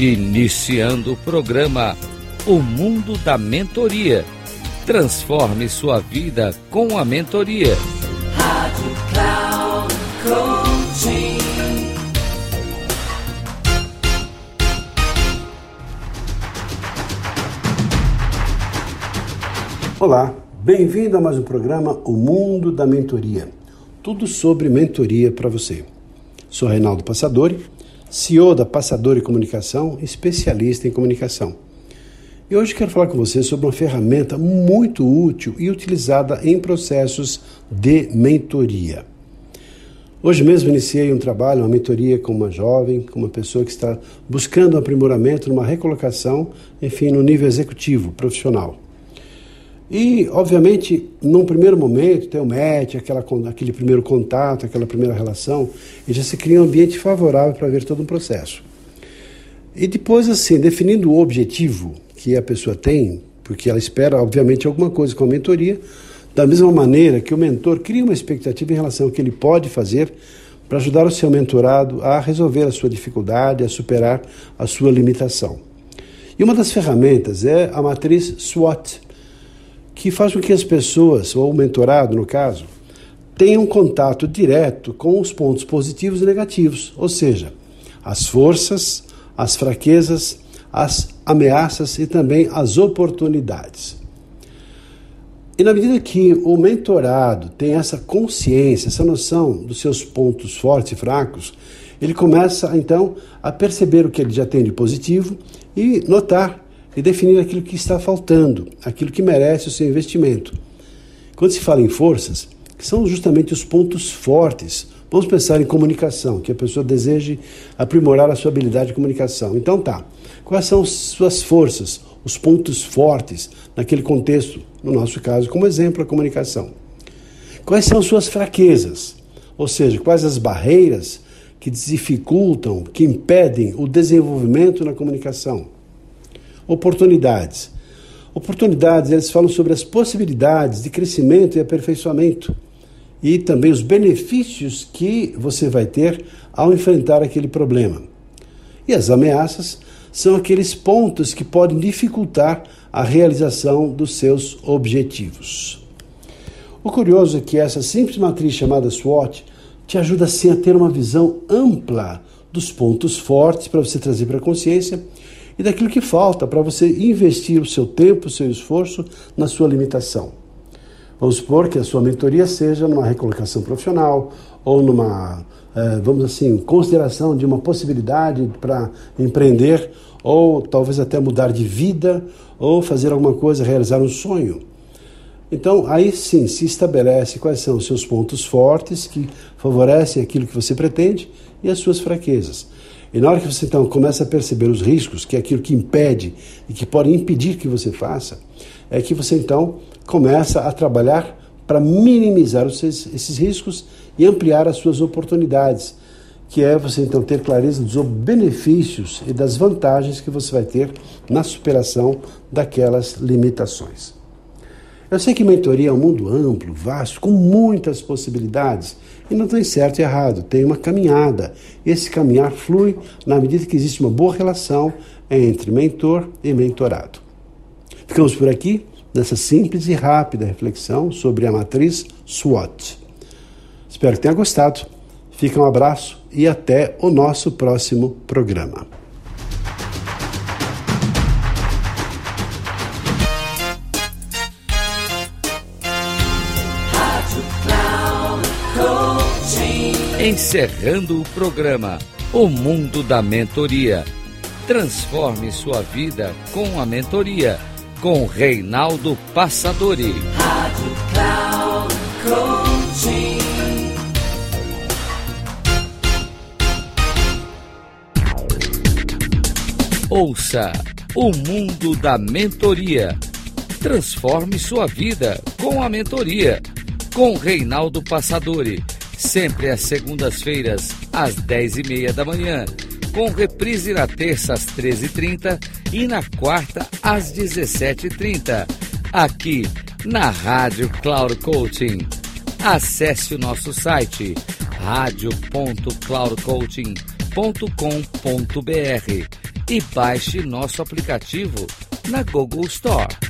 Iniciando o programa O Mundo da Mentoria. Transforme sua vida com a mentoria. Rádio Cloud Coaching. Olá, bem-vindo a mais um programa O Mundo da Mentoria. Tudo sobre mentoria para você. Sou Reinaldo Passadori CEO da Passador e Comunicação, especialista em comunicação. E hoje quero falar com você sobre uma ferramenta muito útil e utilizada em processos de mentoria. Hoje mesmo iniciei um trabalho, uma mentoria com uma jovem, com uma pessoa que está buscando um aprimoramento, uma recolocação, enfim, no nível executivo, profissional. E, obviamente, num primeiro momento, tem o match, aquela, aquele primeiro contato, aquela primeira relação, e já se cria um ambiente favorável para ver todo um processo. E depois, assim, definindo o objetivo que a pessoa tem, porque ela espera, obviamente, alguma coisa com a mentoria, da mesma maneira que o mentor cria uma expectativa em relação ao que ele pode fazer para ajudar o seu mentorado a resolver a sua dificuldade, a superar a sua limitação. E uma das ferramentas é a matriz SWOT, que faz com que as pessoas, ou o mentorado no caso, tenham contato direto com os pontos positivos e negativos, ou seja, as forças, as fraquezas, as ameaças e também as oportunidades. E na medida que o mentorado tem essa consciência, essa noção dos seus pontos fortes e fracos, ele começa então a perceber o que ele já tem de positivo e notar e definir aquilo que está faltando, aquilo que merece o seu investimento. Quando se fala em forças, que são justamente os pontos fortes, vamos pensar em comunicação, que a pessoa deseje aprimorar a sua habilidade de comunicação. Então tá, quais são suas forças, os pontos fortes naquele contexto, no nosso caso, como exemplo, a comunicação. Quais são suas fraquezas? Ou seja, quais as barreiras que dificultam, que impedem o desenvolvimento na comunicação? Oportunidades. Oportunidades, eles falam sobre as possibilidades de crescimento e aperfeiçoamento e também os benefícios que você vai ter ao enfrentar aquele problema. E as ameaças são aqueles pontos que podem dificultar a realização dos seus objetivos. O curioso é que essa simples matriz chamada SWOT te ajuda assim a ter uma visão ampla dos pontos fortes para você trazer para a consciência e daquilo que falta para você investir o seu tempo, o seu esforço na sua limitação. Vamos supor que a sua mentoria seja numa recolocação profissional ou numa, eh, vamos assim, consideração de uma possibilidade para empreender ou talvez até mudar de vida ou fazer alguma coisa, realizar um sonho. Então, aí sim se estabelece quais são os seus pontos fortes que favorecem aquilo que você pretende e as suas fraquezas. E na hora que você então começa a perceber os riscos, que é aquilo que impede e que pode impedir que você faça, é que você então começa a trabalhar para minimizar esses, riscos e ampliar as suas oportunidades, que é você então ter clareza dos benefícios e das vantagens que você vai ter na superação daquelas limitações. Eu sei que mentoria é um mundo amplo, vasto, com muitas possibilidades. E não tem certo e errado, tem uma caminhada. Esse caminhar flui na medida que existe uma boa relação entre mentor e mentorado. Ficamos por aqui nessa simples e rápida reflexão sobre a matriz SWOT. Espero que tenha gostado. Fica um abraço e até o nosso próximo programa. Encerrando o programa O Mundo da Mentoria. Transforme sua vida com a mentoria com Reinaldo Passadori. Rádio Cloud Coaching. Ouça O Mundo da Mentoria. Transforme sua vida com a mentoria com Reinaldo Passadori sempre às segundas-feiras, às 10h30 da manhã, com reprise na terça às 13h30 e na quarta às 17h30, aqui na Rádio Cloud Coaching. Acesse o nosso site radio.cloudcoaching.com.br e baixe nosso aplicativo na Google Store.